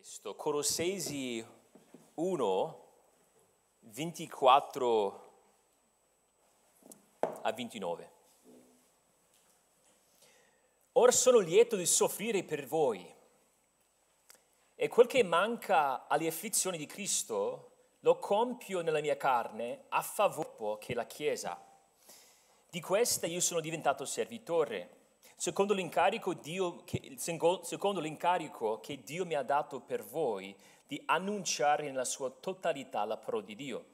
testo, Colossesi 1, 24 a 29. Ora sono lieto di soffrire per voi e quel che manca alle afflizioni di Cristo lo compio nella mia carne a favore che la Chiesa. Di questa io sono diventato servitore secondo l'incarico, che, secondo l'incarico che Dio mi ha dato per voi di annunciare nella sua totalità la parola di Dio,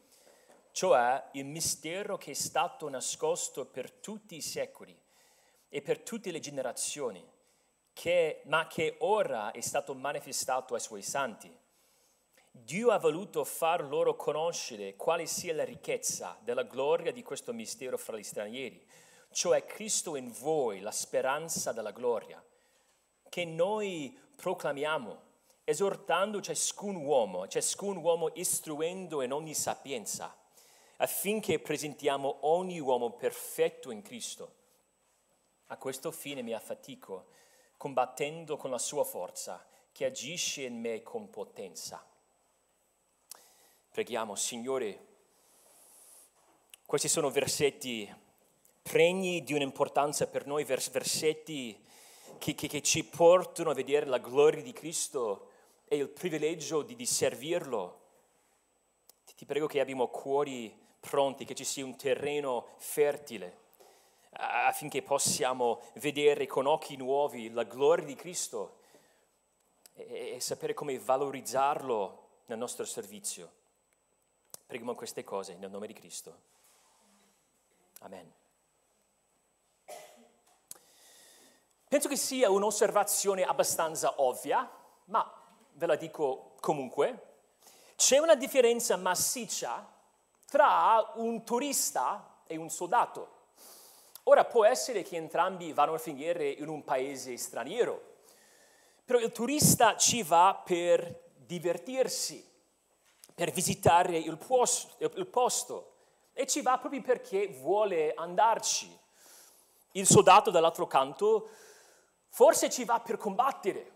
cioè il mistero che è stato nascosto per tutti i secoli e per tutte le generazioni, che, ma che ora è stato manifestato ai suoi santi. Dio ha voluto far loro conoscere quale sia la ricchezza della gloria di questo mistero fra gli stranieri cioè Cristo in voi, la speranza della gloria, che noi proclamiamo, esortando ciascun uomo, ciascun uomo istruendo in ogni sapienza, affinché presentiamo ogni uomo perfetto in Cristo. A questo fine mi affatico, combattendo con la sua forza, che agisce in me con potenza. Preghiamo, Signore, questi sono versetti pregni di un'importanza per noi, vers- versetti che, che, che, ci portano a vedere la gloria di Cristo e il privilegio di, di servirlo. Ti, ti prego che abbiamo cuori pronti, che ci sia un terreno fertile affinché possiamo vedere con occhi nuovi la gloria di Cristo e, e sapere come valorizzarlo nel nostro servizio. Preghiamo queste cose nel nome di Cristo. Amen. Penso che sia un'osservazione abbastanza ovvia, ma ve la dico comunque. C'è una differenza massiccia tra un turista e un soldato. Ora può essere che entrambi vanno a finire in un paese straniero, però il turista ci va per divertirsi, per visitare il posto, il posto e ci va proprio perché vuole andarci. Il soldato dall'altro canto Forse ci va per combattere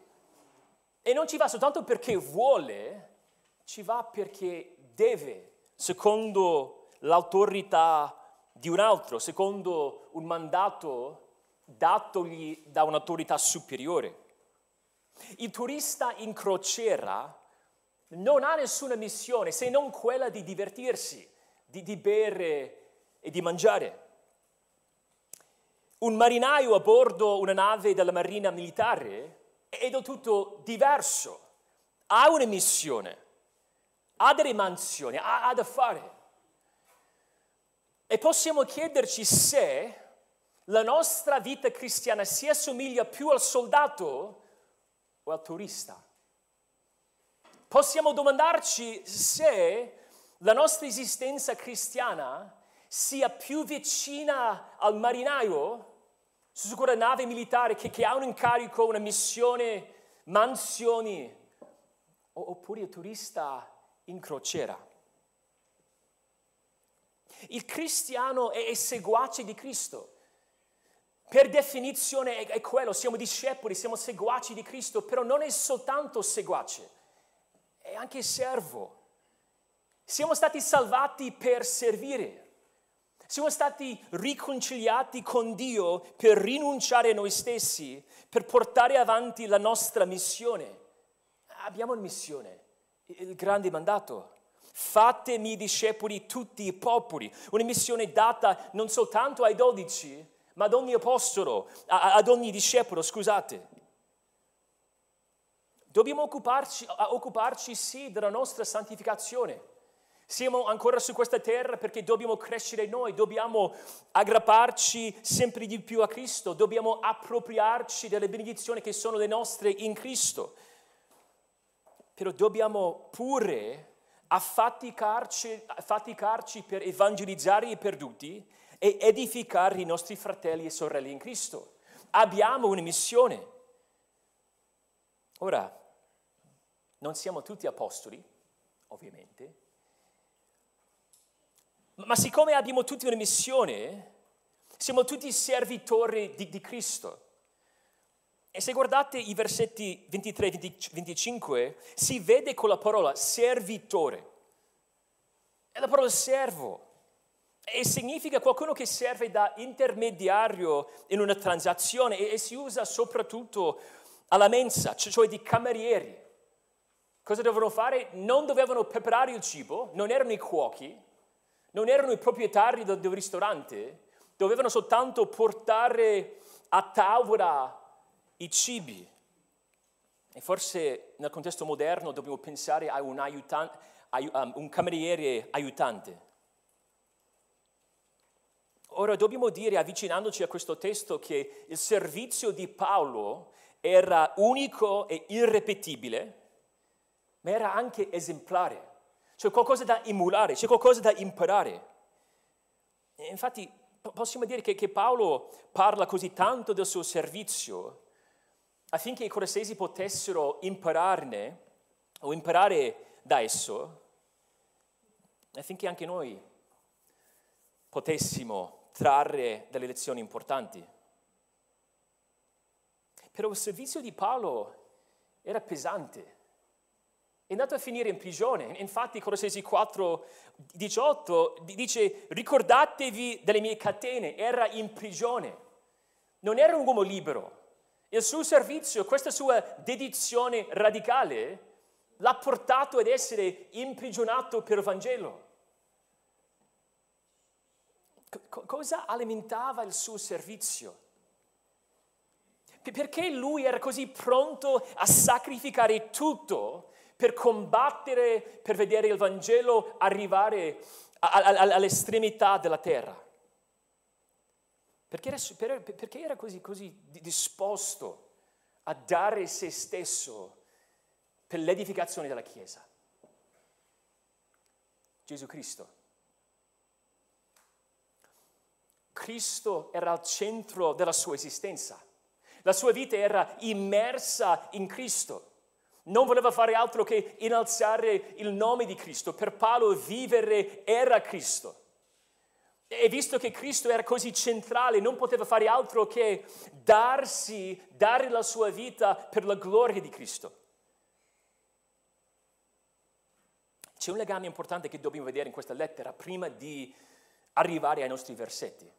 e non ci va soltanto perché vuole, ci va perché deve, secondo l'autorità di un altro, secondo un mandato datogli da un'autorità superiore. Il turista in crociera non ha nessuna missione se non quella di divertirsi, di, di bere e di mangiare. Un marinaio a bordo una nave della marina militare è del tutto diverso, ha una missione, ha delle mansioni, ha, ha da fare. E possiamo chiederci se la nostra vita cristiana si assomiglia più al soldato o al turista. Possiamo domandarci se la nostra esistenza cristiana sia più vicina al marinaio su quella nave militare che, che ha un incarico, una missione, mansioni, oppure il turista in crociera. Il cristiano è, è seguace di Cristo. Per definizione è, è, quello, siamo discepoli, siamo seguaci di Cristo, però non è soltanto seguace, è anche servo. Siamo stati salvati per servire. Siamo stati riconciliati con Dio per rinunciare a noi stessi, per portare avanti la nostra missione. Abbiamo una missione, il grande mandato. Fatemi discepoli tutti i popoli, una missione data non soltanto ai dodici, ma ad ogni apostolo, ad ogni discepolo, scusate. Dobbiamo occuparci, occuparci sì della nostra santificazione siamo ancora su questa terra perché dobbiamo crescere noi, dobbiamo aggrapparci sempre di più a Cristo, dobbiamo appropriarci delle benedizioni che sono le nostre in Cristo. Però dobbiamo pure affaticarci, affaticarci per evangelizzare i perduti e edificare i nostri fratelli e sorelle in Cristo. Abbiamo una missione. Ora, non siamo tutti apostoli, ovviamente, ma siccome abbiamo tutti una missione, siamo tutti servitori di, di Cristo. E se guardate i versetti 23 25, si vede con la parola servitore. È la parola servo. E significa qualcuno che serve da intermediario in una transazione e, e si usa soprattutto alla mensa, cioè di camerieri. Cosa dovevano fare? Non dovevano preparare il cibo, non erano i cuochi, non erano i proprietari del, del ristorante, dovevano soltanto portare a tavola i cibi. E forse nel contesto moderno dobbiamo pensare a un, aiutan- um, un cameriere aiutante. Ora dobbiamo dire, avvicinandoci a questo testo, che il servizio di Paolo era unico e irrepetibile, ma era anche esemplare. C'è qualcosa da emulare, c'è qualcosa da imparare. E infatti possiamo dire che, che Paolo parla così tanto del suo servizio affinché i colossesi potessero impararne o imparare da esso, affinché anche noi potessimo trarre delle lezioni importanti. Però il servizio di Paolo era pesante. È andato a finire in prigione. Infatti, Colossesi 4, 18 dice: Ricordatevi delle mie catene, era in prigione. Non era un uomo libero. Il suo servizio, questa sua dedizione radicale, l'ha portato ad essere imprigionato per il Vangelo. C- cosa alimentava il suo servizio? Perché lui era così pronto a sacrificare tutto per combattere, per vedere il Vangelo arrivare all'estremità della terra? Perché era, perché era così, così disposto a dare se stesso per l'edificazione della Chiesa? Gesù Cristo. Cristo era al centro della sua esistenza. La sua vita era immersa in Cristo. Non voleva fare altro che innalzare il nome di Cristo. Per Paolo vivere era Cristo. E visto che Cristo era così centrale, non poteva fare altro che darsi, dare la sua vita per la gloria di Cristo. C'è un legame importante che dobbiamo vedere in questa lettera prima di arrivare ai nostri versetti.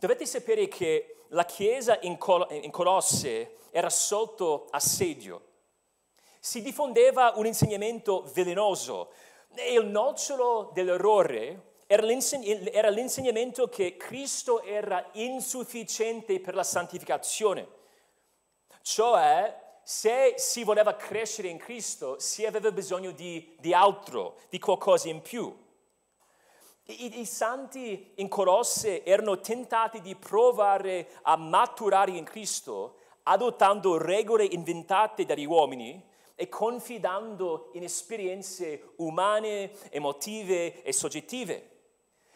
Dovete sapere che la chiesa in, Col- in Colosse era sotto assedio. Si diffondeva un insegnamento velenoso e il nocciolo dell'errore era, l'insegn- era l'insegnamento che Cristo era insufficiente per la santificazione. Cioè, se si voleva crescere in Cristo, si aveva bisogno di, di altro, di qualcosa in più. I, I, santi in Colosse erano tentati di provare a maturare in Cristo adottando regole inventate dagli uomini e confidando in esperienze umane, emotive e soggettive.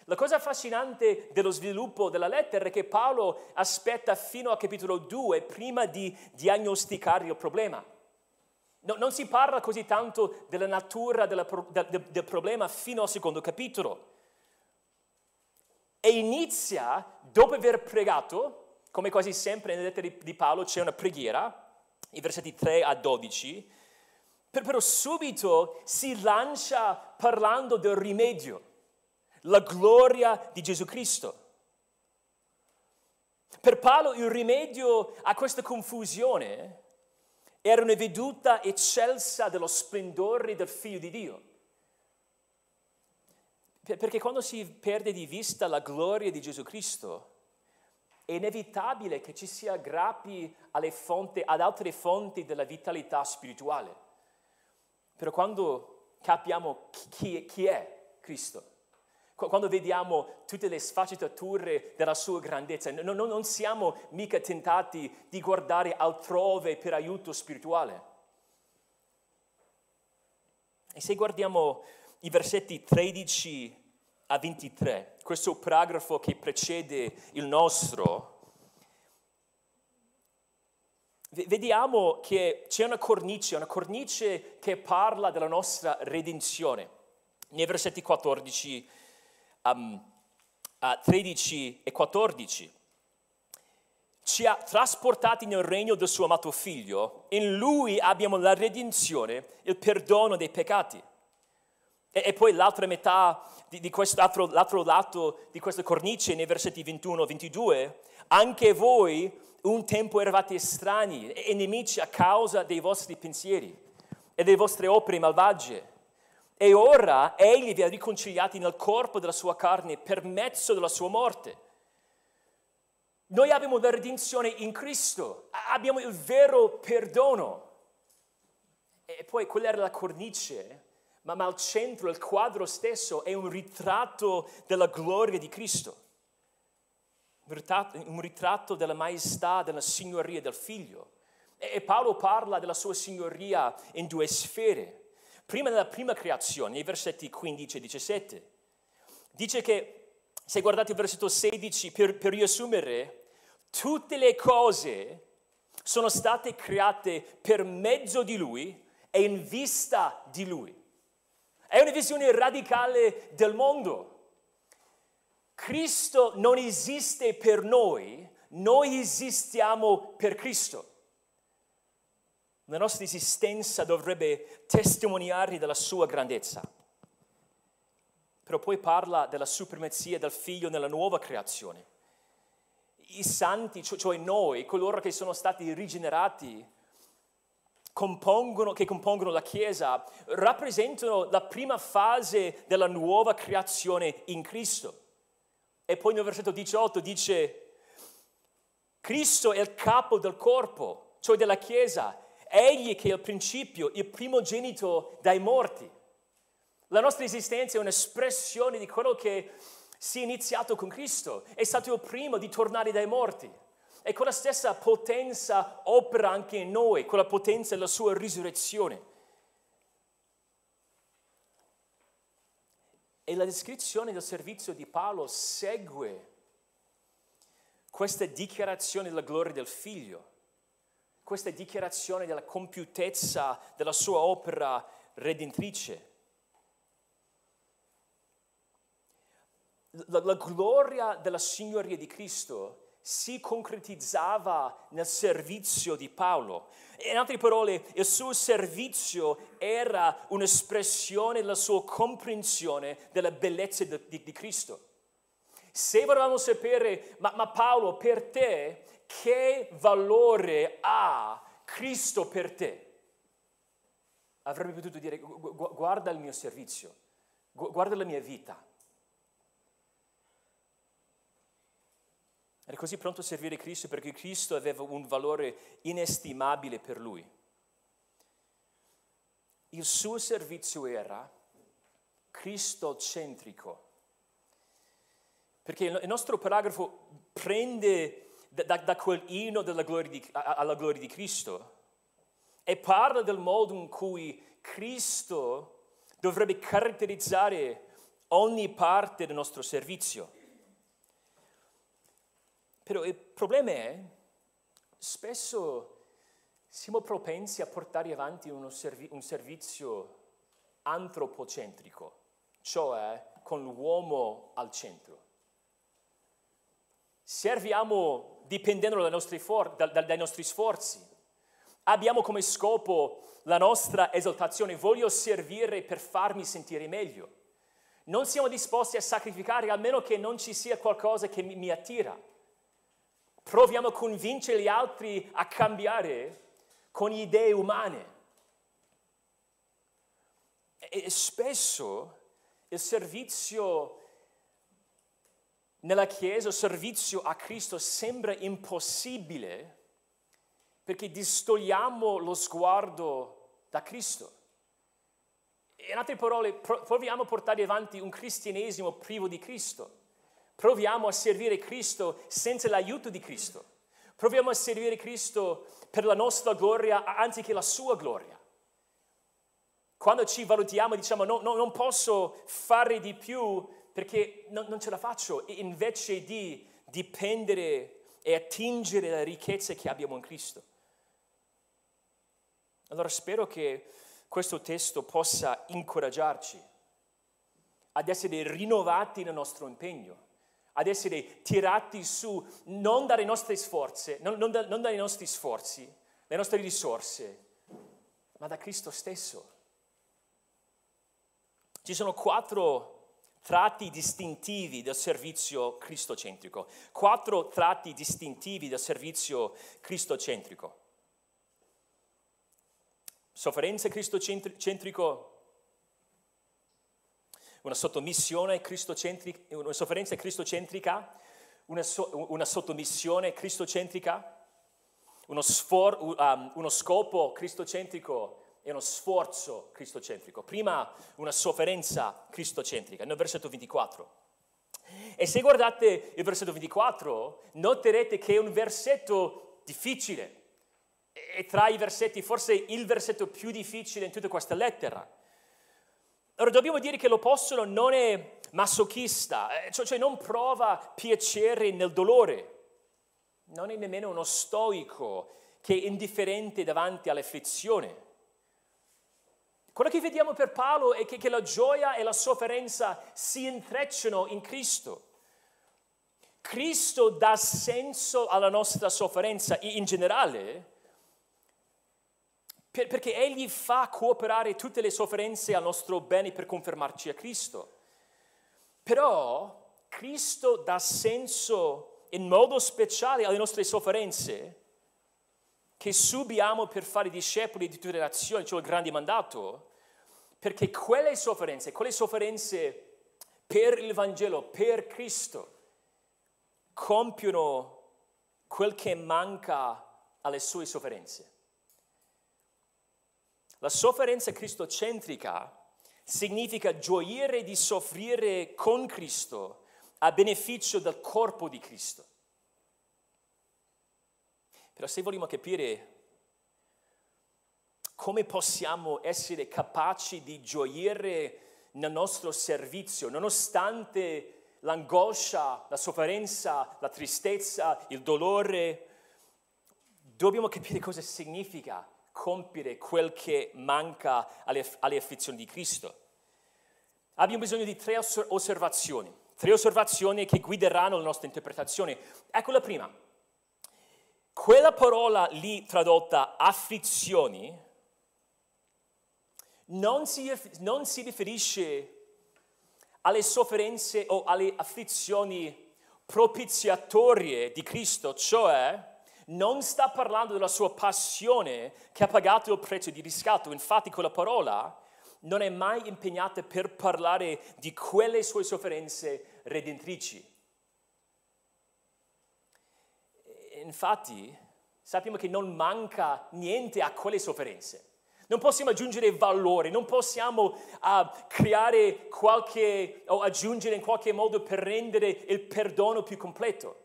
La cosa affascinante dello sviluppo della lettera è che Paolo aspetta fino al capitolo 2 prima di diagnosticare il problema. No, non si parla così tanto della natura della, del, del problema fino al secondo capitolo. E inizia, dopo aver pregato, come quasi sempre nelle lettere di Paolo c'è una preghiera, i versetti 3 a 12, però subito si lancia parlando del rimedio la gloria di Gesù Cristo. Per Paolo il rimedio a questa confusione era una veduta eccelsa dello splendore del Figlio di Dio. Perché quando si perde di vista la gloria di Gesù Cristo, è inevitabile che ci si aggrappi fonti, ad altre fonti della vitalità spirituale. Però quando capiamo chi, chi è Cristo, quando vediamo tutte le sfaccettature della sua grandezza, non, non siamo mica tentati di guardare altrove per aiuto spirituale. E se guardiamo i versetti 13 a 23, questo paragrafo che precede il nostro, vediamo che c'è una cornice, una cornice che parla della nostra redenzione. Nei versetti 14 um, uh, 13 e 14. ci ha trasportati nel regno del suo amato figlio. In lui abbiamo la redenzione, il perdono dei peccati. E, e poi l'altra metà di, di l'altro lato di questa cornice, nei versetti 21-22, anche voi un tempo eravate estranei e nemici a causa dei vostri pensieri e delle vostre opere malvagie. E ora egli vi ha riconciliati nel corpo della sua carne per mezzo della sua morte noi abbiamo la redenzione in Cristo, abbiamo il vero perdono. E poi quella era la cornice, ma, ma al centro, il quadro stesso è un ritratto della gloria di Cristo, un ritratto, della maestà, della signoria del Figlio. E, e Paolo parla della sua signoria in due sfere. Prima nella prima creazione, nei versetti 15 e 17, dice che se guardate il versetto 16, per, per riassumere, tutte le cose sono state create per mezzo di Lui e in vista di Lui. È una visione radicale del mondo. Cristo non esiste per noi, noi esistiamo per Cristo. La nostra esistenza dovrebbe testimoniare della sua grandezza però poi parla della supremazia del figlio nella nuova creazione. I santi, cioè noi, coloro che sono stati rigenerati, compongono, che compongono la Chiesa, rappresentano la prima fase della nuova creazione in Cristo. E poi nel versetto 18 dice, Cristo è il capo del corpo, cioè della Chiesa, egli che è il principio, il primogenito dai morti. La nostra esistenza è un'espressione di quello che si è iniziato con Cristo, è stato il primo di tornare dai morti. E quella stessa potenza opera anche in noi, quella potenza della sua risurrezione. E la descrizione del servizio di Paolo segue questa dichiarazione della gloria del Figlio, questa dichiarazione della compiutezza della sua opera redentrice. la, la gloria della signoria di Cristo si concretizzava nel servizio di Paolo. In altre parole, il suo servizio era un'espressione della sua comprensione della bellezza di, di, di Cristo. Se volevamo sapere, ma, ma Paolo, per te, che valore ha Cristo per te? Avrebbe potuto dire, guarda il mio servizio, guarda la mia vita Era così pronto a servire Cristo perché Cristo aveva un valore inestimabile per lui. Il suo servizio era cristocentrico. Perché il nostro paragrafo prende da, da quel inno gloria di, alla gloria di Cristo e parla del modo in cui Cristo dovrebbe caratterizzare ogni parte del nostro servizio. Però il problema è, spesso siamo propensi a portare avanti servi- un servizio antropocentrico, cioè con l'uomo al centro. Serviamo dipendendo dai nostri, for- da- dai nostri sforzi. Abbiamo come scopo la nostra esaltazione, voglio servire per farmi sentire meglio. Non siamo disposti a sacrificare a meno che non ci sia qualcosa che mi, mi attira proviamo a convincere gli altri a cambiare con idee umane. E spesso il servizio nella Chiesa, il servizio a Cristo sembra impossibile perché distogliamo lo sguardo da Cristo. In altre parole, proviamo a portare avanti un cristianesimo privo di Cristo Proviamo a servire Cristo senza l'aiuto di Cristo. Proviamo a servire Cristo per la nostra gloria anziché la sua gloria. Quando ci valutiamo diciamo no, no, non posso fare di più perché no, non ce la faccio, invece di dipendere e attingere le ricchezze che abbiamo in Cristo. Allora spero che questo testo possa incoraggiarci ad essere rinnovati nel nostro impegno ad essere tirati su non dalle nostre sforzi, non, non, da, non dai nostri sforzi, le nostre risorse, ma da Cristo stesso. Ci sono quattro tratti distintivi del servizio cristocentrico, quattro tratti distintivi del servizio cristocentrico. Sofferenza cristocentrico, una sottomissione cristocentrica, una sofferenza cristocentrica, una, so, una sottomissione cristocentrica, uno, sfor, um, uno scopo cristocentrico e uno sforzo cristocentrico. Prima una sofferenza cristocentrica, nel versetto 24. E se guardate il versetto 24, noterete che è un versetto difficile. È tra i versetti, forse il versetto più difficile in tutta questa lettera. Ora dobbiamo dire che l'Apostolo non è masochista, eh, cioè, cioè non prova piacere nel dolore, non è nemmeno uno stoico che è indifferente davanti all'afflizione. Quello che vediamo per Paolo è che, che la gioia e la sofferenza si intrecciano in Cristo. Cristo dà senso alla nostra sofferenza in generale per, perché Egli fa cooperare tutte le sofferenze al nostro bene per confermarci a Cristo. Però Cristo dà senso in modo speciale alle nostre sofferenze che subiamo per fare discepoli di tutte le nazioni, cioè il grande mandato, perché quelle sofferenze, quelle sofferenze per il Vangelo, per Cristo, compiono quel che manca alle sue sofferenze. La sofferenza cristocentrica significa gioire di soffrire con Cristo a beneficio del corpo di Cristo. Però se vogliamo capire come possiamo essere capaci di gioire nel nostro servizio, nonostante l'angoscia, la sofferenza, la tristezza, il dolore, dobbiamo capire cosa significa compiere quel che manca alle, alle afflizioni di Cristo. Abbiamo bisogno di tre osservazioni, tre osservazioni che guideranno la nostra interpretazione. Ecco la prima. Quella parola lì tradotta afflizioni non si, non si riferisce alle sofferenze o alle afflizioni propiziatorie di Cristo, cioè non sta parlando della sua passione che ha pagato il prezzo di riscatto, infatti quella parola non è mai impegnata per parlare di quelle sue sofferenze redentrici. Infatti sappiamo che non manca niente a quelle sofferenze. Non possiamo aggiungere valore, non possiamo uh, creare qualche o aggiungere in qualche modo per rendere il perdono più completo.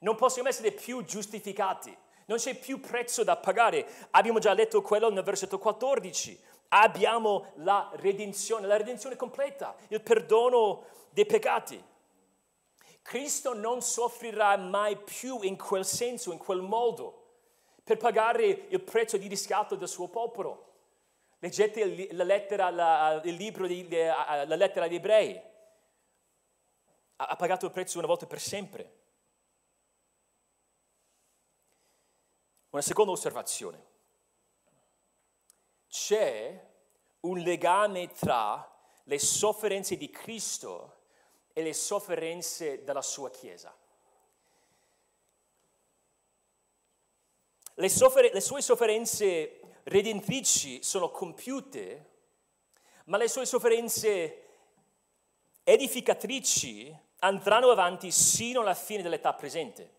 Non possiamo essere più giustificati, non c'è più prezzo da pagare. Abbiamo già letto quello nel versetto 14. Abbiamo la redenzione, la redenzione completa, il perdono dei peccati. Cristo non soffrirà mai più in quel senso, in quel modo, per pagare il prezzo di riscatto del suo popolo. Leggete la lettera, la, il libro, di, la lettera agli ebrei. Ha pagato il prezzo una volta per sempre. Una seconda osservazione. C'è un legame tra le sofferenze di Cristo e le sofferenze della sua Chiesa. Le, soffer- le sue sofferenze redentrici sono compiute, ma le sue sofferenze edificatrici andranno avanti sino alla fine dell'età presente.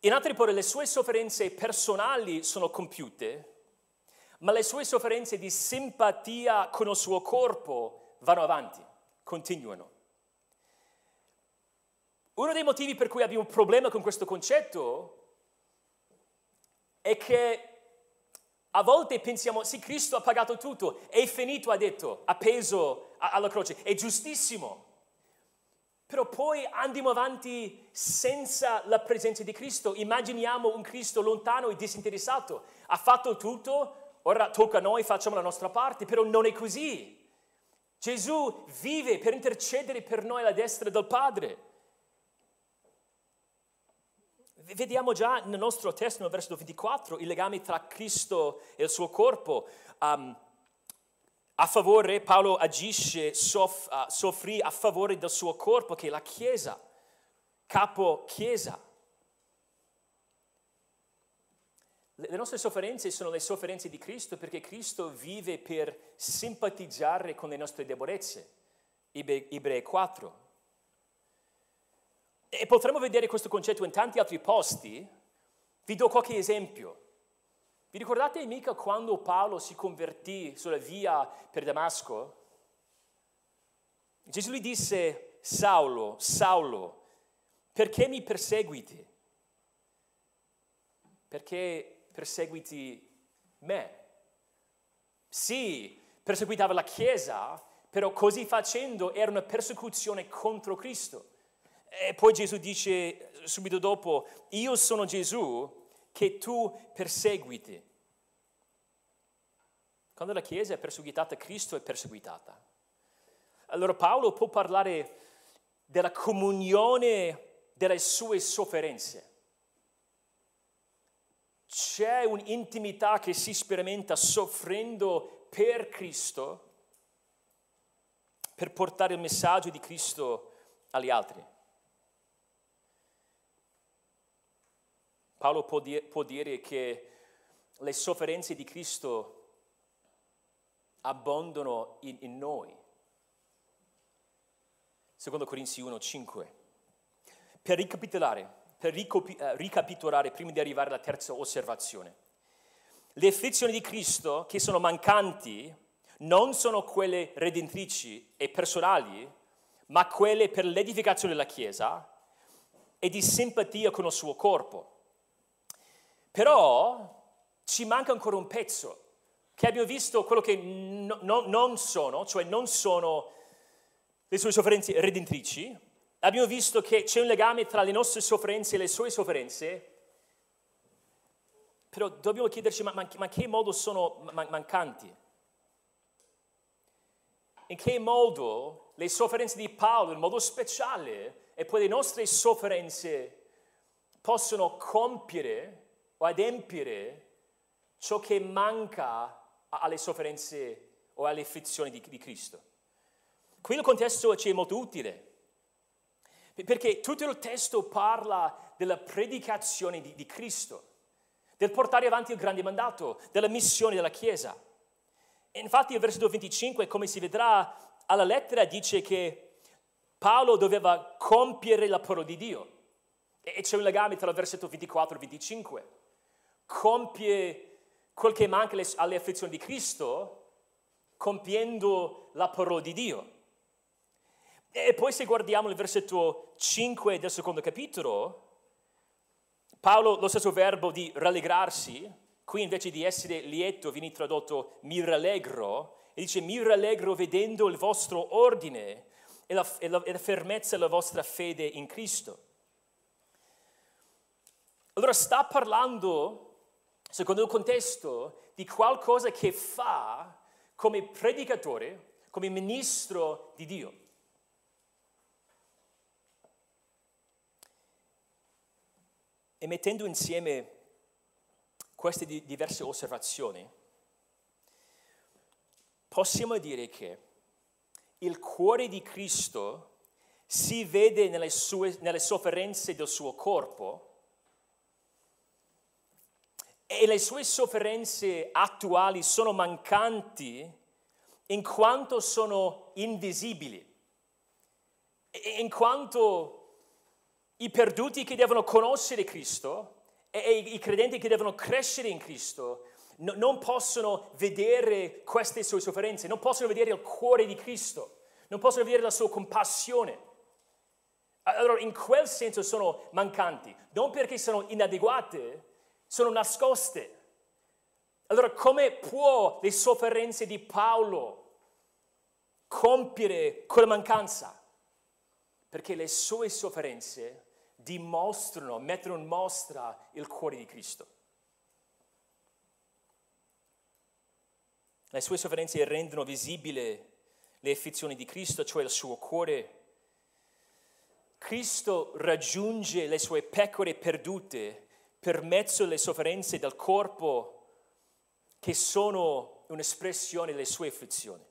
In altre parole, le sue sofferenze personali sono compiute, ma le sue sofferenze di simpatia con il suo corpo vanno avanti, continuano. Uno dei motivi per cui abbiamo un problema con questo concetto è che a volte pensiamo, sì, Cristo ha pagato tutto, è finito, ha detto, appeso alla croce, è giustissimo. Però poi andiamo avanti senza la presenza di Cristo. Immaginiamo un Cristo lontano e disinteressato. Ha fatto tutto, ora tocca a noi, facciamo la nostra parte, però non è così. Gesù vive per intercedere per noi alla destra del Padre. Vediamo già nel nostro testo, nel versetto 24, il legame tra Cristo e il suo corpo. Um, a favore, Paolo agisce, soff, uh, soffrì a favore del suo corpo, che è la Chiesa, capo Chiesa. Le nostre sofferenze sono le sofferenze di Cristo perché Cristo vive per simpatizzare con le nostre debolezze. Ebrei 4. E potremmo vedere questo concetto in tanti altri posti. Vi do qualche esempio. Vi ricordate mica quando Paolo si convertì sulla via per Damasco? Gesù gli disse, Saulo, Saulo, perché mi perseguiti? Perché perseguiti me. Sì, perseguitava la Chiesa, però così facendo era una persecuzione contro Cristo. E poi Gesù dice subito dopo, io sono Gesù che tu perseguiti. Quando la Chiesa è perseguitata, Cristo è perseguitata. Allora Paolo può parlare della comunione delle sue sofferenze c'è un'intimità che si sperimenta soffrendo per Cristo, per portare il messaggio di Cristo agli altri. Paolo può, dire, che le sofferenze di Cristo abbondano in, in noi. Secondo Corinzi 1, 5. Per ricapitolare, per ricopi- eh, ricapitolare prima di arrivare alla terza osservazione. Le afflizioni di Cristo che sono mancanti non sono quelle redentrici e personali, ma quelle per l'edificazione della Chiesa e di simpatia con il suo corpo. Però ci manca ancora un pezzo, che abbiamo visto quello che no, no, non sono, cioè non sono le sue sofferenze redentrici, abbiamo visto che c'è un legame tra le nostre sofferenze e le sue sofferenze, però dobbiamo chiederci ma, ma, ma che modo sono man- mancanti? In che modo le sofferenze di Paolo, in modo speciale, e poi le nostre sofferenze possono compiere o adempiere ciò che manca alle sofferenze o alle afflizioni di, di Cristo. Qui il contesto ci è molto utile perché tutto il testo parla della predicazione di, di Cristo, del portare avanti il grande mandato, della missione della Chiesa. E infatti il versetto 25, come si vedrà alla lettera, dice che Paolo doveva compiere la parola di Dio. E c'è un legame tra il versetto 24 e 25. Compie quel che manca alle afflizioni di Cristo, compiendo la parola di Dio. E poi se guardiamo il versetto 5 del secondo capitolo, Paolo, lo stesso verbo di rallegrarsi, qui invece di essere lieto viene tradotto mi rallegro, e dice mi rallegro vedendo il vostro ordine e la, e la, e la fermezza della vostra fede in Cristo. Allora sta parlando, secondo il contesto, di qualcosa che fa come predicatore, come ministro di Dio. E mettendo insieme queste diverse osservazioni, possiamo dire che il cuore di Cristo si vede nelle, sue, nelle sofferenze del suo corpo e le sue sofferenze attuali sono mancanti in quanto sono invisibili, in quanto i perduti che devono conoscere Cristo e i credenti che devono crescere in Cristo no, non possono vedere queste sue sofferenze, non possono vedere il cuore di Cristo, non possono vedere la sua compassione. Allora in quel senso sono mancanti, non perché sono inadeguate, sono nascoste. Allora come può le sofferenze di Paolo compiere quella mancanza? Perché le sue sofferenze dimostrano, mettono in mostra il cuore di Cristo. Le sue sofferenze rendono visibile le afflizioni di Cristo, cioè il suo cuore. Cristo raggiunge le sue pecore perdute per mezzo delle sofferenze del corpo che sono un'espressione delle sue afflizioni.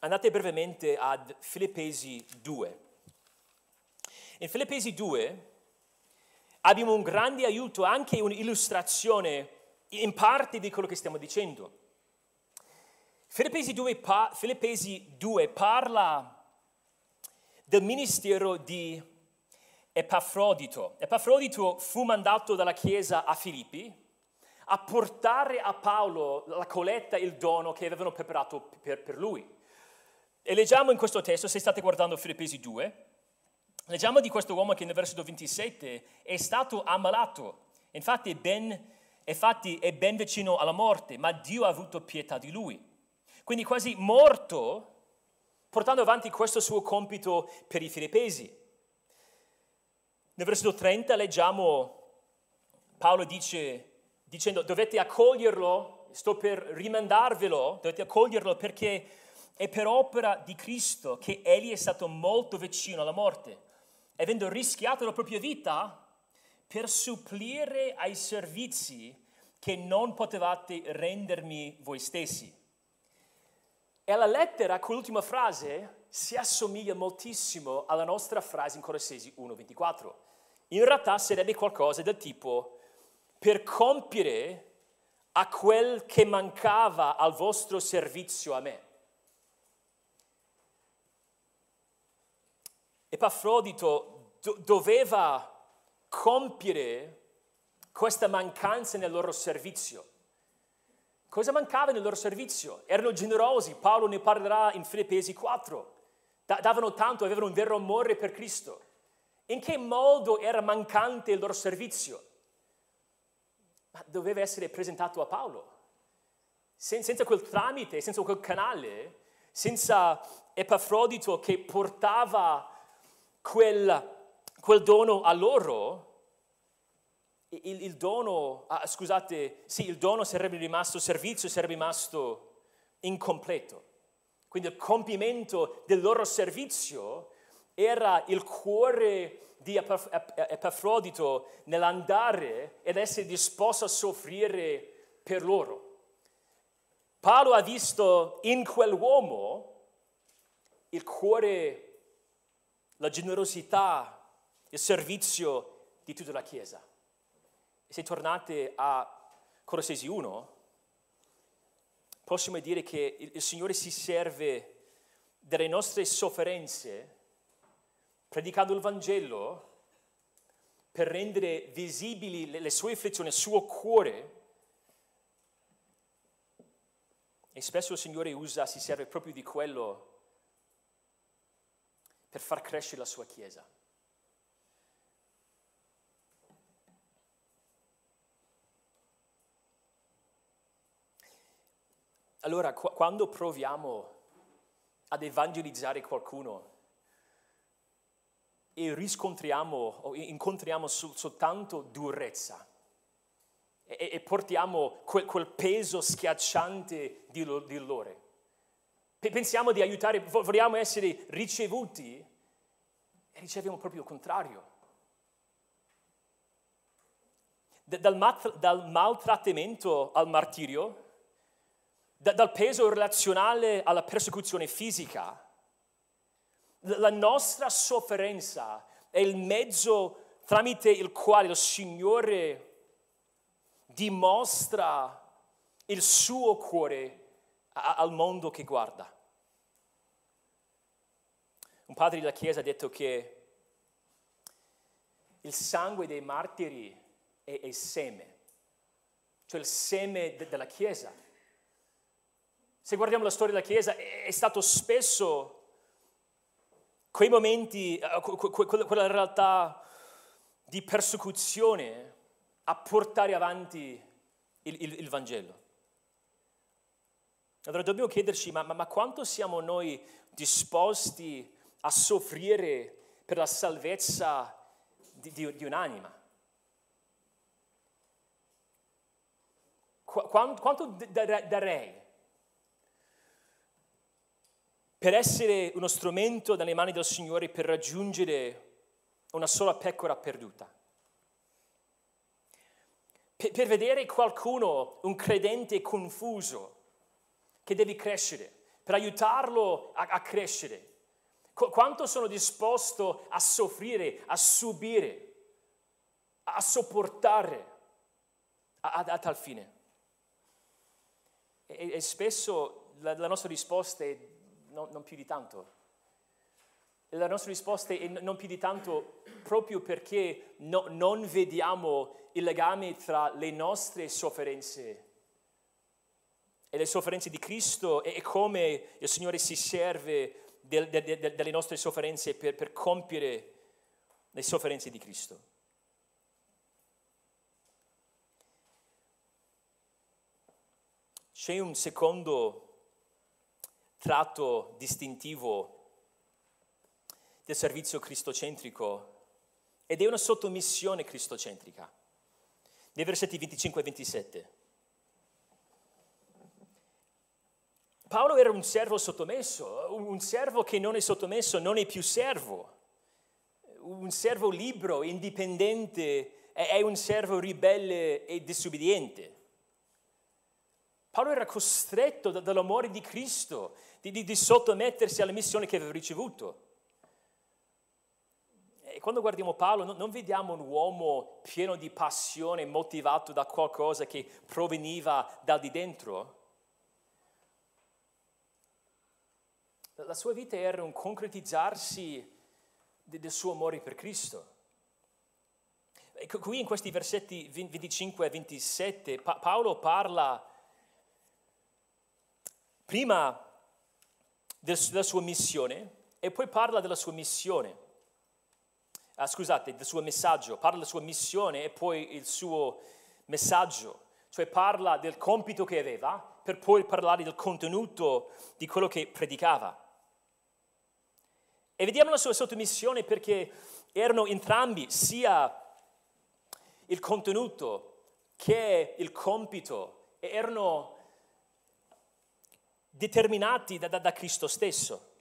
Andate brevemente ad Filippesi 2. In Filippesi 2 abbiamo un grande aiuto, anche un'illustrazione in parte di quello che stiamo dicendo. Filippesi 2, pa- Filippesi 2 parla del ministero di Epafrodito. Epafrodito fu mandato dalla Chiesa a Filippi a portare a Paolo la colletta, il dono che avevano preparato per, per lui. E leggiamo in questo testo, se state guardando Filippesi 2, leggiamo di questo uomo che nel versetto 27 è stato ammalato, infatti è ben, infatti è ben vicino alla morte, ma Dio ha avuto pietà di lui. Quindi quasi morto, portando avanti questo suo compito per i filippesi. Nel versetto 30 leggiamo, Paolo dice, dicendo dovete accoglierlo, sto per rimandarvelo, dovete accoglierlo perché è per opera di Cristo che egli è stato molto vicino alla morte, avendo rischiato la propria vita per supplire ai servizi che non potevate rendermi voi stessi. E la lettera, quell'ultima frase, si assomiglia moltissimo alla nostra frase in Colossesi 1.24 in realtà sarebbe qualcosa del tipo per compiere a quel che mancava al vostro servizio a me. Epafrodito do- doveva compiere questa mancanza nel loro servizio. Cosa mancava nel loro servizio? Erano generosi, Paolo ne parlerà in Filippesi 4. Da- davano tanto, avevano un vero amore per Cristo. In che modo era mancante il loro servizio? Ma doveva essere presentato a Paolo. Sen- senza quel tramite, senza quel canale, senza Epafrodito che portava quel, quel dono a loro, il, il dono, ah, scusate, sì, il dono sarebbe rimasto, il servizio sarebbe rimasto incompleto. Quindi il compimento del loro servizio era il cuore di Epafrodito nell'andare ed essere disposto a soffrire per loro. Paolo ha visto in quell'uomo il cuore, la generosità, il servizio di tutta la Chiesa. Se tornate a Colossesi 1, possiamo dire che il Signore si serve delle nostre sofferenze predicando il Vangelo per rendere visibili le, le sue afflizioni, il suo cuore. E spesso il Signore usa, si serve proprio di quello per far crescere la sua Chiesa. Allora, qu- quando proviamo ad evangelizzare qualcuno, e riscontriamo o incontriamo sol- soltanto durezza e, e portiamo quel, quel, peso schiacciante di, lo, di loro. Pensiamo di aiutare, vogliamo essere ricevuti e riceviamo proprio il contrario. Dal, mat- dal maltrattamento al martirio, da- dal peso relazionale alla persecuzione fisica, la nostra sofferenza è il mezzo tramite il quale il Signore dimostra il suo cuore al mondo che guarda. Un padre della Chiesa ha detto che il sangue dei martiri è, il seme, cioè il seme de- della Chiesa. Se guardiamo la storia della Chiesa, è stato spesso quei momenti, eh, quella realtà di persecuzione a portare avanti il, il, il Vangelo. Allora dobbiamo chiederci, ma, ma, ma, quanto siamo noi disposti a soffrire per la salvezza di, di, di un'anima? Qu- quanto darei per essere uno strumento dalle mani del Signore per raggiungere una sola pecora perduta? Per, per vedere qualcuno, un credente confuso, che deve crescere, per aiutarlo a, a crescere. Qu- quanto sono disposto a soffrire, a subire, a sopportare a, a, a tal fine? E, e spesso la, la, nostra risposta è no, non più di tanto. La nostra risposta è non più di tanto proprio perché no, non vediamo il legame tra le nostre sofferenze e le sofferenze di Cristo e come il Signore si serve del, del, del, delle nostre sofferenze per, per compiere le sofferenze di Cristo. C'è un secondo tratto distintivo del servizio cristocentrico ed è una sottomissione cristocentrica. Nei versetti 25 e 27. Paolo era un servo sottomesso, un servo che non è sottomesso non è più servo, un servo libero, indipendente, è un servo ribelle e disobbediente. Paolo era costretto dall'amore di Cristo di, di, di sottomettersi alla missione che aveva ricevuto. E quando guardiamo Paolo non vediamo un uomo pieno di passione, motivato da qualcosa che proveniva da di dentro. La sua vita era un concretizzarsi del suo amore per Cristo. E qui in questi versetti 25 e 27 Paolo parla prima della sua missione e poi parla della sua missione. Ah, scusate, del suo messaggio, parla della sua missione e poi il suo messaggio, cioè parla del compito che aveva per poi parlare del contenuto di quello che predicava. E vediamo la sua sottomissione perché erano entrambi sia il contenuto che il compito, erano determinati da, da, da Cristo stesso.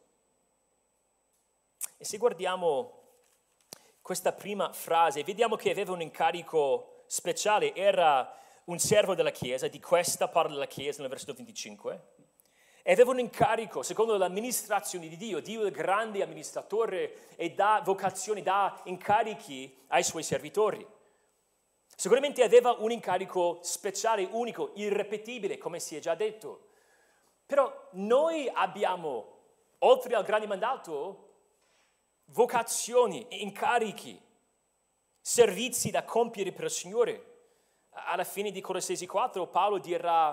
E se guardiamo questa prima frase, vediamo che aveva un incarico speciale, era un servo della Chiesa, di questa parla della Chiesa nel versetto 25, e aveva un incarico secondo l'amministrazione di Dio. Dio è il grande amministratore e dà vocazioni, dà incarichi ai suoi servitori. Sicuramente aveva un incarico speciale, unico, irrepetibile, come si è già detto. Però noi abbiamo, oltre al grande mandato, vocazioni, incarichi, servizi da compiere per il Signore. Alla fine di Colossesi 4 Paolo dirà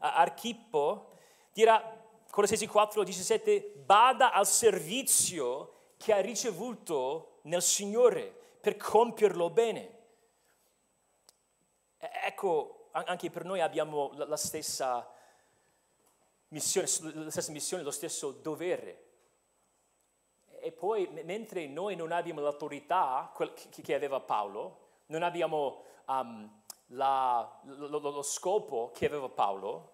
a Archippo, dirà Colossesi 4, 17, bada al servizio che ha ricevuto nel Signore per compierlo bene. Ecco, anche per noi abbiamo la stessa missione, la stessa missione, lo stesso dovere. E poi, mentre noi non abbiamo l'autorità che aveva Paolo, non abbiamo um, la, lo, lo, scopo che aveva Paolo,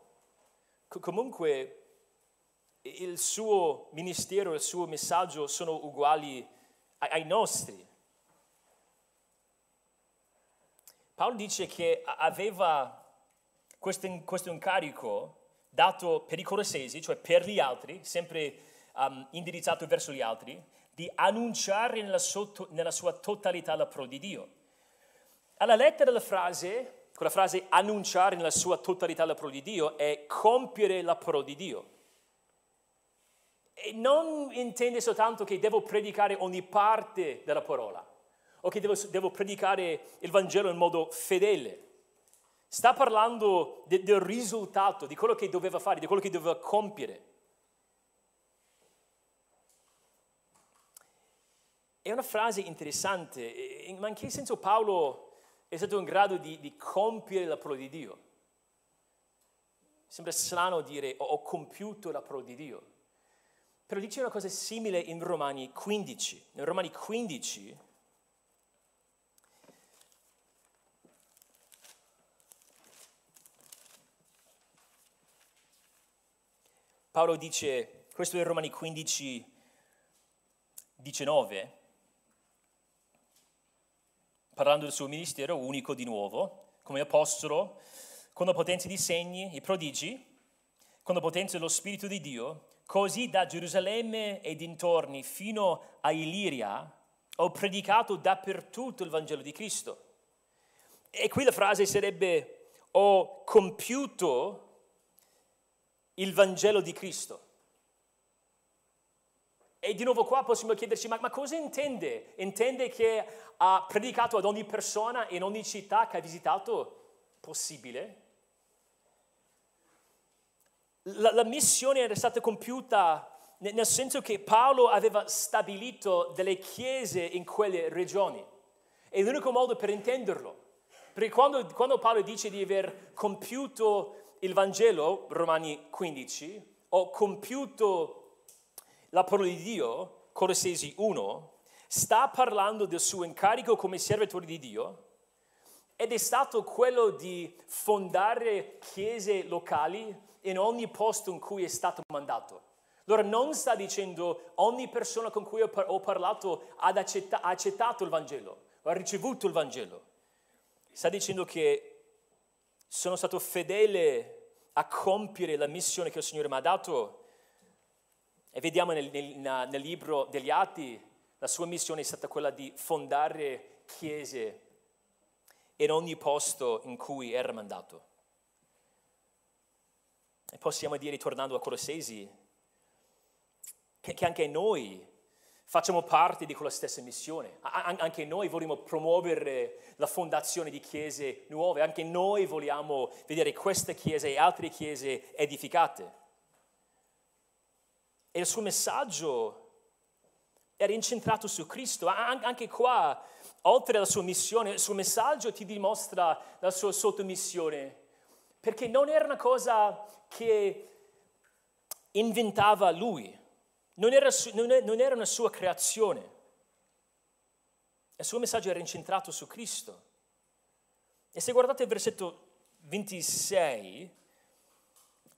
comunque il suo ministero, il suo messaggio sono uguali ai nostri. Paolo dice che aveva questo, questo incarico dato per i colossesi, cioè per gli altri, sempre um, indirizzato verso gli altri, di annunciare nella, sotto, nella sua totalità la pro di Dio. Alla lettera della frase, quella frase annunciare nella sua totalità la pro di Dio, è compiere la pro di Dio. E non intende soltanto che devo predicare ogni parte della parola o che devo, devo predicare il Vangelo in modo fedele Sta parlando de, del risultato, di quello che doveva fare, di quello che doveva compiere. È una frase interessante, ma in che senso Paolo è stato in grado di, di compiere la parola di Dio? Sembra strano dire ho, ho compiuto la parola di Dio. Però dice una cosa simile in Romani 15. In Romani 15 Paolo dice, questo è Romani 15, 19, parlando del suo ministero unico di nuovo, come apostolo, con la potenza di segni, i prodigi, con la potenza dello Spirito di Dio, così da Gerusalemme e dintorni fino a Iliria ho predicato dappertutto il Vangelo di Cristo. E qui la frase sarebbe ho compiuto il Vangelo di Cristo. E di nuovo qua possiamo chiederci, ma, ma, cosa intende? Intende che ha predicato ad ogni persona in ogni città che ha visitato? Possibile? La, la missione era stata compiuta nel senso che Paolo aveva stabilito delle chiese in quelle regioni. È l'unico modo per intenderlo. Perché quando, quando Paolo dice di aver compiuto il Vangelo, Romani 15, o compiuto la parola di Dio, Colossesi 1, sta parlando del suo incarico come servitore di Dio ed è stato quello di fondare chiese locali in ogni posto in cui è stato mandato. Allora non sta dicendo ogni persona con cui ho parlato ha accettato il Vangelo, ha ricevuto il Vangelo. Sta dicendo che sono stato fedele a compiere la missione che il Signore mi ha dato. E vediamo nel, nel, nel libro degli Atti, la sua missione è stata quella di fondare chiese in ogni posto in cui era mandato. E possiamo dire, tornando a Colossesi, che, che anche noi facciamo parte di quella stessa missione. anche noi vogliamo promuovere la fondazione di chiese nuove, anche noi vogliamo vedere queste chiese e altre chiese edificate. E il suo messaggio era incentrato su Cristo. Anche qua, oltre alla sua missione, il suo messaggio ti dimostra la sua sottomissione, perché non era una cosa che inventava lui, non era, non era una sua creazione. Il suo messaggio era incentrato su Cristo. E se guardate il versetto 26,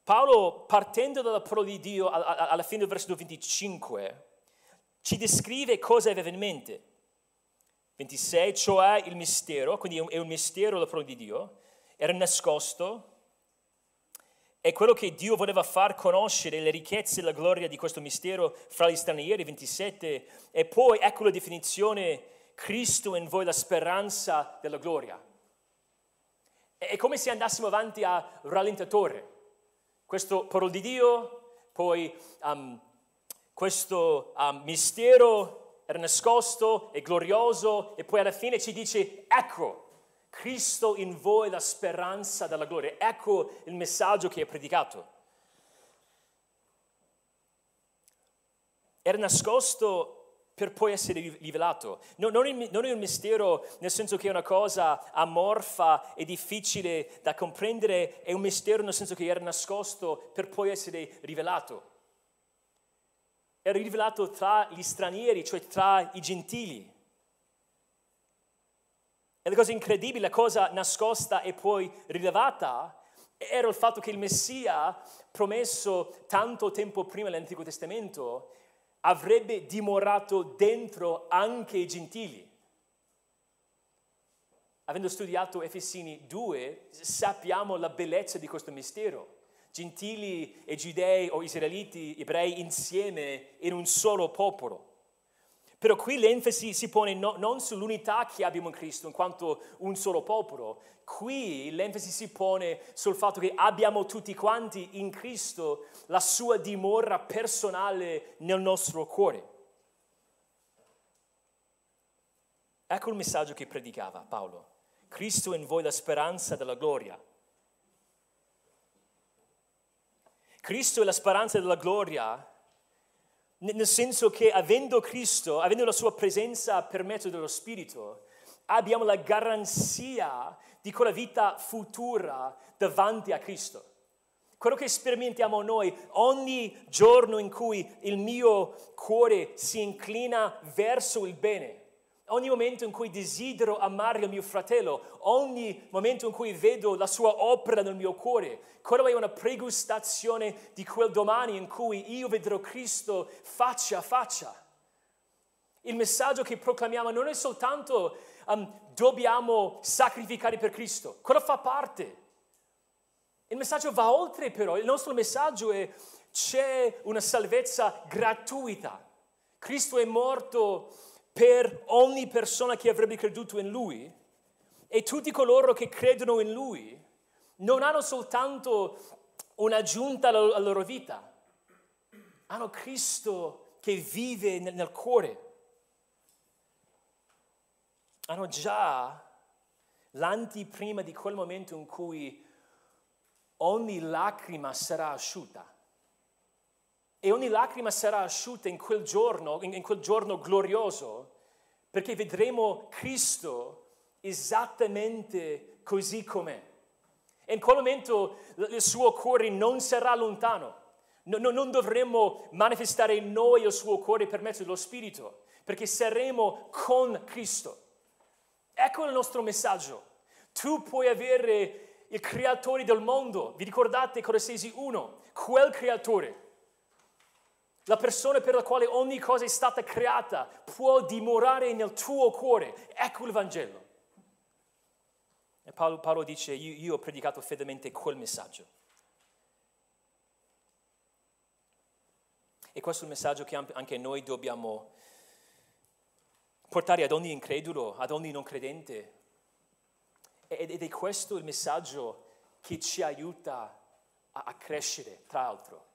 Paolo, partendo dalla parola di Dio alla fine del versetto 25, ci descrive cosa aveva in mente. 26, cioè il mistero, quindi è un mistero la parola di Dio, era nascosto, è quello che Dio voleva far conoscere le ricchezze e la gloria di questo mistero fra gli stranieri, 27, e poi ecco la definizione, Cristo in voi la speranza della gloria. È come se andassimo avanti a rallentatore. Questo parola di Dio, poi um, questo um, mistero era nascosto e glorioso, e poi alla fine ci dice, ecco, Cristo in voi la speranza della gloria. Ecco il messaggio che è predicato. Era nascosto per poi essere rivelato. Non, è, un mistero nel senso che è una cosa amorfa e difficile da comprendere, è un mistero nel senso che era nascosto per poi essere rivelato. Era rivelato tra gli stranieri, cioè tra i gentili. E la cosa incredibile, la cosa nascosta e poi rilevata, era il fatto che il Messia, promesso tanto tempo prima nell'Antico Testamento, avrebbe dimorato dentro anche i gentili. Avendo studiato Efesini 2, sappiamo la bellezza di questo mistero. Gentili e giudei o israeliti, ebrei insieme in un solo popolo. Però qui l'enfasi si pone no, non sull'unità che abbiamo in Cristo in quanto un solo popolo, qui l'enfasi si pone sul fatto che abbiamo tutti quanti in Cristo la sua dimora personale nel nostro cuore. Ecco il messaggio che predicava Paolo. Cristo in voi la speranza della gloria. Cristo è la speranza della gloria nel senso che avendo Cristo, avendo la sua presenza per mezzo dello Spirito, abbiamo la garanzia di quella vita futura davanti a Cristo. Quello che sperimentiamo noi ogni giorno in cui il mio cuore si inclina verso il bene, ogni momento in cui desidero amare il mio fratello, ogni momento in cui vedo la sua opera nel mio cuore, quello è una pregustazione di quel domani in cui io vedrò Cristo faccia a faccia. Il messaggio che proclamiamo non è soltanto um, dobbiamo sacrificare per Cristo, quello fa parte. Il messaggio va oltre però, il nostro messaggio è c'è una salvezza gratuita. Cristo è morto per ogni persona che avrebbe creduto in Lui e tutti coloro che credono in Lui non hanno soltanto un'aggiunta alla loro vita, hanno Cristo che vive nel, nel cuore. Hanno già l'antiprima di quel momento in cui ogni lacrima sarà asciutta. E ogni lacrima sarà asciutta in quel giorno, in quel giorno glorioso, perché vedremo Cristo esattamente così com'è. E in quel momento il suo cuore non sarà lontano. non dovremo manifestare in noi il suo cuore per mezzo dello Spirito, perché saremo con Cristo. Ecco il nostro messaggio. Tu puoi avere il creatore del mondo, vi ricordate Colossesi 1, quel creatore la persona per la quale ogni cosa è stata creata può dimorare nel tuo cuore. Ecco il Vangelo. E Paolo, Paolo dice, io, io ho predicato fedelmente quel messaggio. E questo è il messaggio che anche noi dobbiamo portare ad ogni incredulo, ad ogni non credente. Ed è questo il messaggio che ci aiuta a crescere, tra l'altro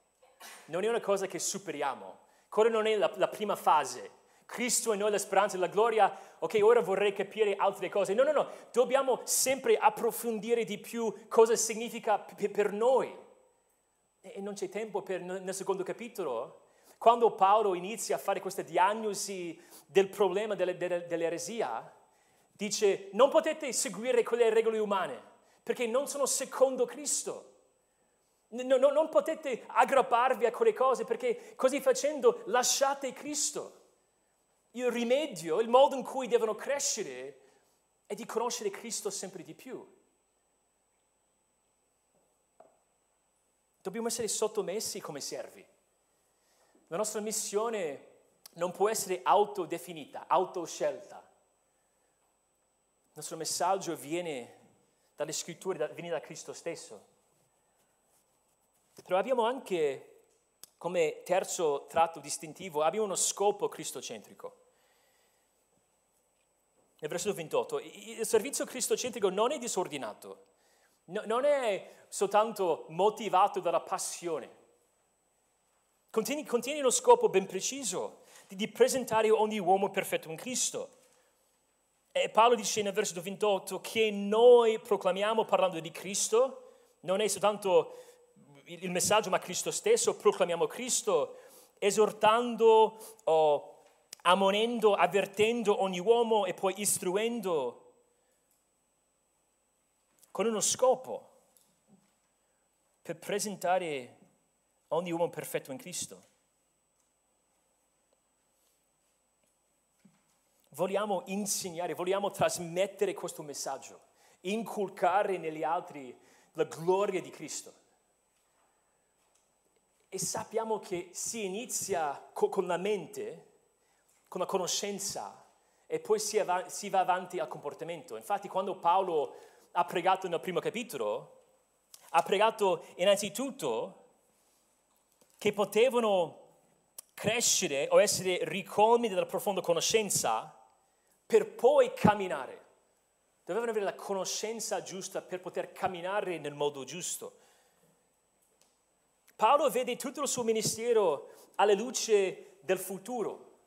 non è una cosa che superiamo, quella non è la, la prima fase. Cristo è noi la speranza e la gloria, ok, ora vorrei capire altre cose. No, no, no, dobbiamo sempre approfondire di più cosa significa per noi. E non c'è tempo per, nel secondo capitolo. Quando Paolo inizia a fare questa diagnosi del problema delle, delle, dell'eresia, dice non potete seguire quelle regole umane perché non sono secondo Cristo. No, no, non potete aggrapparvi a quelle cose perché così facendo lasciate Cristo. Il rimedio, il modo in cui devono crescere è di conoscere Cristo sempre di più. Dobbiamo essere sottomessi come servi. La nostra missione non può essere autodefinita, autoscelta. Il nostro messaggio viene dalle scritture, viene da Cristo stesso. Però abbiamo anche come terzo tratto distintivo, abbiamo uno scopo cristocentrico. Nel versetto 28, il servizio cristocentrico non è disordinato, no, non è soltanto motivato dalla passione. Contiene, contiene uno scopo ben preciso di, di presentare ogni uomo perfetto in Cristo. E Paolo dice nel versetto 28 che noi proclamiamo parlando di Cristo, non è soltanto il messaggio, ma Cristo stesso, proclamiamo Cristo, esortando, oh, ammonendo, avvertendo ogni uomo e poi istruendo con uno scopo per presentare ogni uomo perfetto in Cristo. Vogliamo insegnare, vogliamo trasmettere questo messaggio, inculcare negli altri la gloria di Cristo. E sappiamo che si inizia con la mente, con la conoscenza, e poi si, av- si va avanti al comportamento. Infatti quando Paolo ha pregato nel primo capitolo, ha pregato innanzitutto che potevano crescere o essere ricolmi della profonda conoscenza per poi camminare. Dovevano avere la conoscenza giusta per poter camminare nel modo giusto. Paolo vede tutto il suo ministero alla luce del futuro.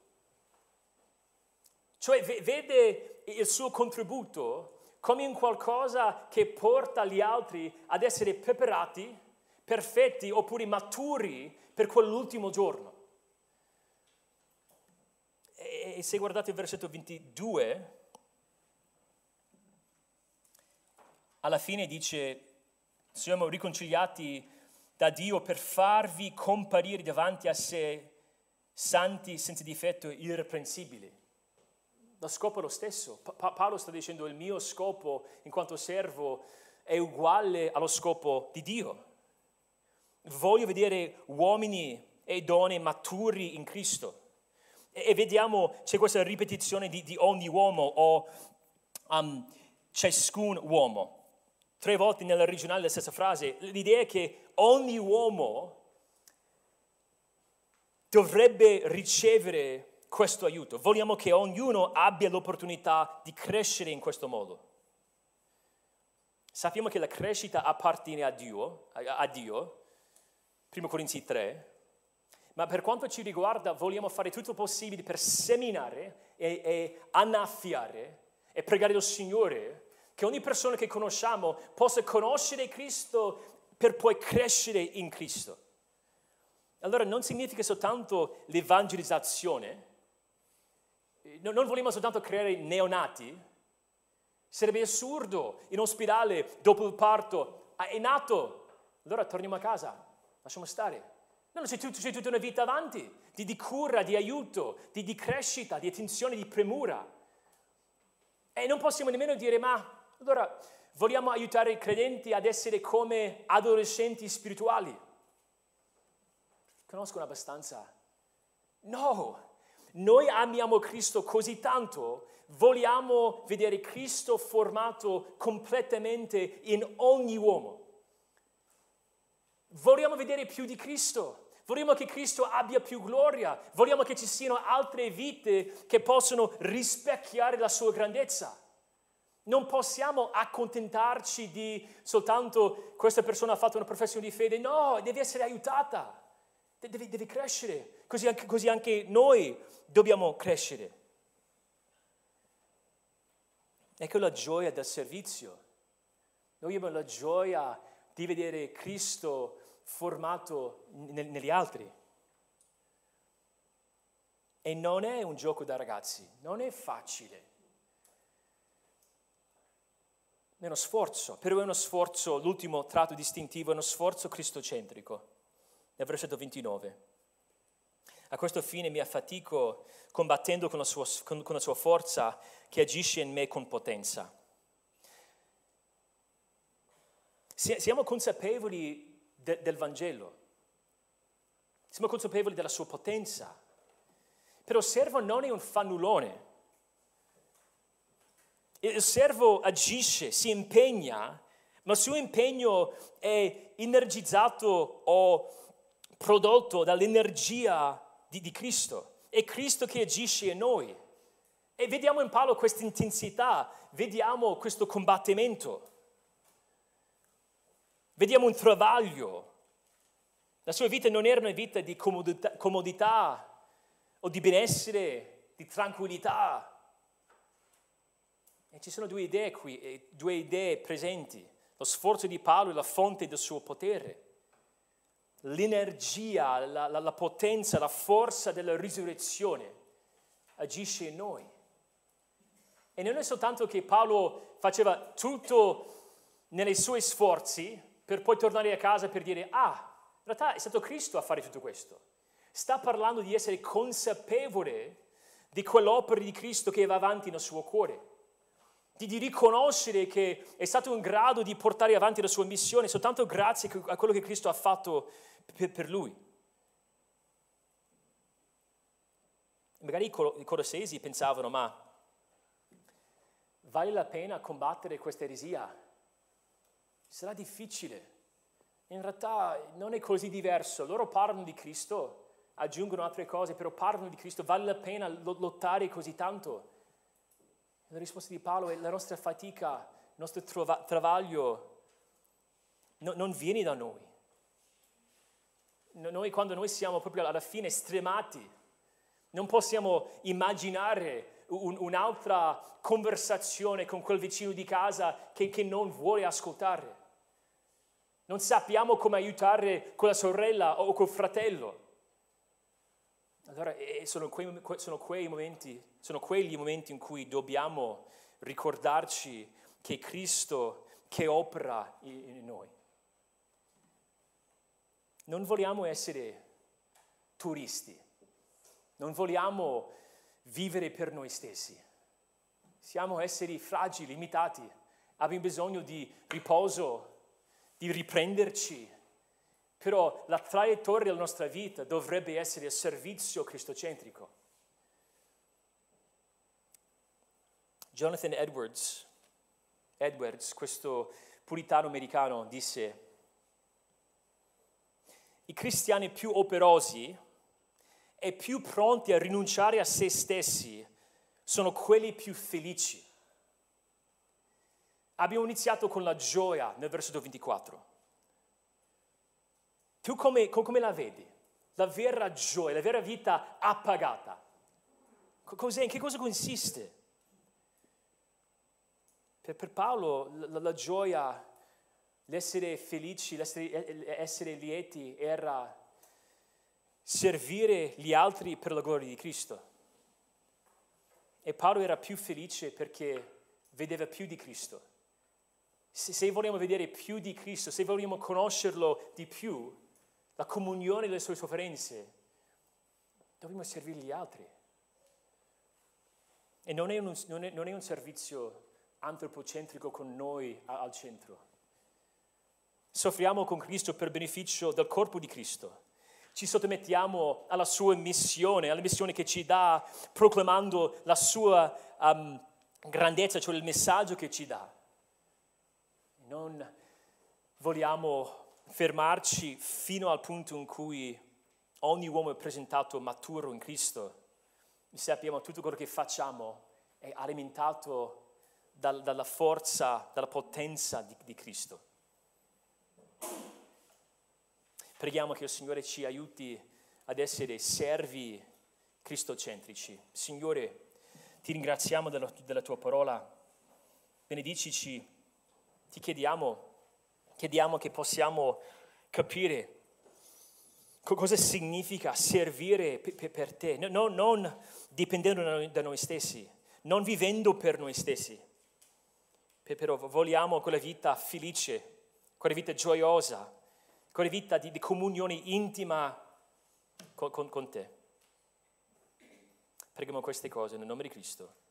Cioè vede il suo contributo come un qualcosa che porta gli altri ad essere preparati, perfetti oppure maturi per quell'ultimo giorno. E se guardate il versetto 22, alla fine dice, siamo riconciliati da Dio per farvi comparire davanti a sé santi, senza difetto, irreprensibili. lo scopo è lo stesso. Pa- Paolo sta dicendo il mio scopo in quanto servo è uguale allo scopo di Dio. Voglio vedere uomini e donne maturi in Cristo. E, e vediamo, c'è questa ripetizione di, di ogni uomo o um, ciascun uomo. Tre volte nell'originale la stessa frase. L'idea è che ogni uomo dovrebbe ricevere questo aiuto. Vogliamo che ognuno abbia l'opportunità di crescere in questo modo. Sappiamo che la crescita appartiene a Dio, a Dio 1 Corinzi 3, ma per quanto ci riguarda vogliamo fare tutto il possibile per seminare e, e annaffiare e pregare il Signore che ogni persona che conosciamo possa conoscere Cristo per poi crescere in Cristo. Allora non significa soltanto l'evangelizzazione, non vogliamo soltanto creare neonati, sarebbe assurdo in ospedale dopo il parto, ah, è nato, allora torniamo a casa, lasciamo stare. No, c'è, tut- c'è tutta una vita avanti di, di cura, di aiuto, di, di crescita, di attenzione, di premura. E non possiamo nemmeno dire, ma allora vogliamo aiutare i credenti ad essere come adolescenti spirituali. Conoscono abbastanza? No, noi amiamo Cristo così tanto, vogliamo vedere Cristo formato completamente in ogni uomo. Vogliamo vedere più di Cristo, vogliamo che Cristo abbia più gloria, vogliamo che ci siano altre vite che possono rispecchiare la sua grandezza. Non possiamo accontentarci di soltanto questa persona ha fatto una professione di fede, no, deve essere aiutata, deve, deve crescere, così anche, così anche noi dobbiamo crescere. Ecco la gioia del servizio. Noi abbiamo la gioia di vedere Cristo formato negli altri. E non è un gioco da ragazzi, non è facile. Uno sforzo, però è uno sforzo, l'ultimo tratto distintivo è uno sforzo cristocentrico. Nel versetto 29. A questo fine mi affatico combattendo con la sua, con, con la sua forza che agisce in me con potenza. Siamo consapevoli de, del Vangelo, siamo consapevoli della sua potenza, però servo non è un fannulone. Il servo agisce, si impegna, ma il suo impegno è energizzato o prodotto dall'energia di, di Cristo. È Cristo che agisce in noi. E vediamo in Paolo questa intensità, vediamo questo combattimento, vediamo un travaglio. La sua vita non era una vita di comodità, comodità o di benessere, di tranquillità. E ci sono due idee qui, due idee presenti, lo sforzo di Paolo e la fonte del suo potere l'energia, la, la, la potenza, la forza della risurrezione agisce in noi. E non è soltanto che Paolo faceva tutto nei suoi sforzi per poi tornare a casa per dire, ah, in realtà è stato Cristo a fare tutto questo. Sta parlando di essere consapevole di quell'opera di Cristo che va avanti nel suo cuore, di, di riconoscere che è stato in grado di portare avanti la sua missione soltanto grazie a quello che Cristo ha fatto per, per lui. Magari i colossesi pensavano, ma vale la pena combattere questa eresia? Sarà difficile. In realtà non è così diverso. Loro parlano di Cristo, aggiungono altre cose, però parlano di Cristo. Vale la pena lottare così tanto? La risposta di Paolo è la nostra fatica, il nostro travaglio no, non viene da noi noi quando noi siamo proprio alla fine stremati, non possiamo immaginare un, un'altra conversazione con quel vicino di casa che, che non vuole ascoltare. Non sappiamo come aiutare quella sorella o quel fratello. Allora sono quei, sono quei momenti, sono quegli momenti in cui dobbiamo ricordarci che Cristo che opera in noi. Non vogliamo essere turisti, non vogliamo vivere per noi stessi, Siamo esseri fragili, limitati, abbiamo bisogno di riposo, di riprenderci. Però la traiettoria della nostra vita dovrebbe essere il servizio cristocentrico. Jonathan Edwards, Edwards, questo puritano americano, disse, i cristiani più operosi e più pronti a rinunciare a se stessi sono quelli più felici. Abbiamo iniziato con la gioia nel versetto 24. Tu come, come la vedi? La vera gioia, la vera vita appagata. Cos'è? In che cosa consiste? Per, per Paolo la, la, gioia, l'essere felici, l'essere essere lieti era servire gli altri per la gloria di Cristo. E Paolo era più felice perché vedeva più di Cristo. Se, se vogliamo vedere più di Cristo, se vogliamo conoscerlo di più, la comunione delle sue sofferenze, dobbiamo servire gli altri. E non è un, non è, non è un servizio antropocentrico con noi al centro. Soffriamo con Cristo per beneficio del corpo di Cristo. Ci sottomettiamo alla sua missione, alla missione che ci dà, proclamando la sua um, grandezza, cioè il messaggio che ci dà. Non vogliamo fermarci fino al punto in cui ogni uomo è presentato maturo in Cristo. Sappiamo tutto quello che facciamo è alimentato dal, dalla forza, dalla potenza di, di Cristo. Preghiamo che il Signore ci aiuti ad essere servi cristocentrici. Signore, ti ringraziamo della, della tua parola, benedicici, ti chiediamo, chiediamo che possiamo capire cosa significa servire per te, non, non dipendendo da noi stessi, non vivendo per noi stessi, però vogliamo quella vita felice, quella vita gioiosa, quella vita di, di comunione intima con, con, con te. Preghiamo queste cose nel nome di Cristo.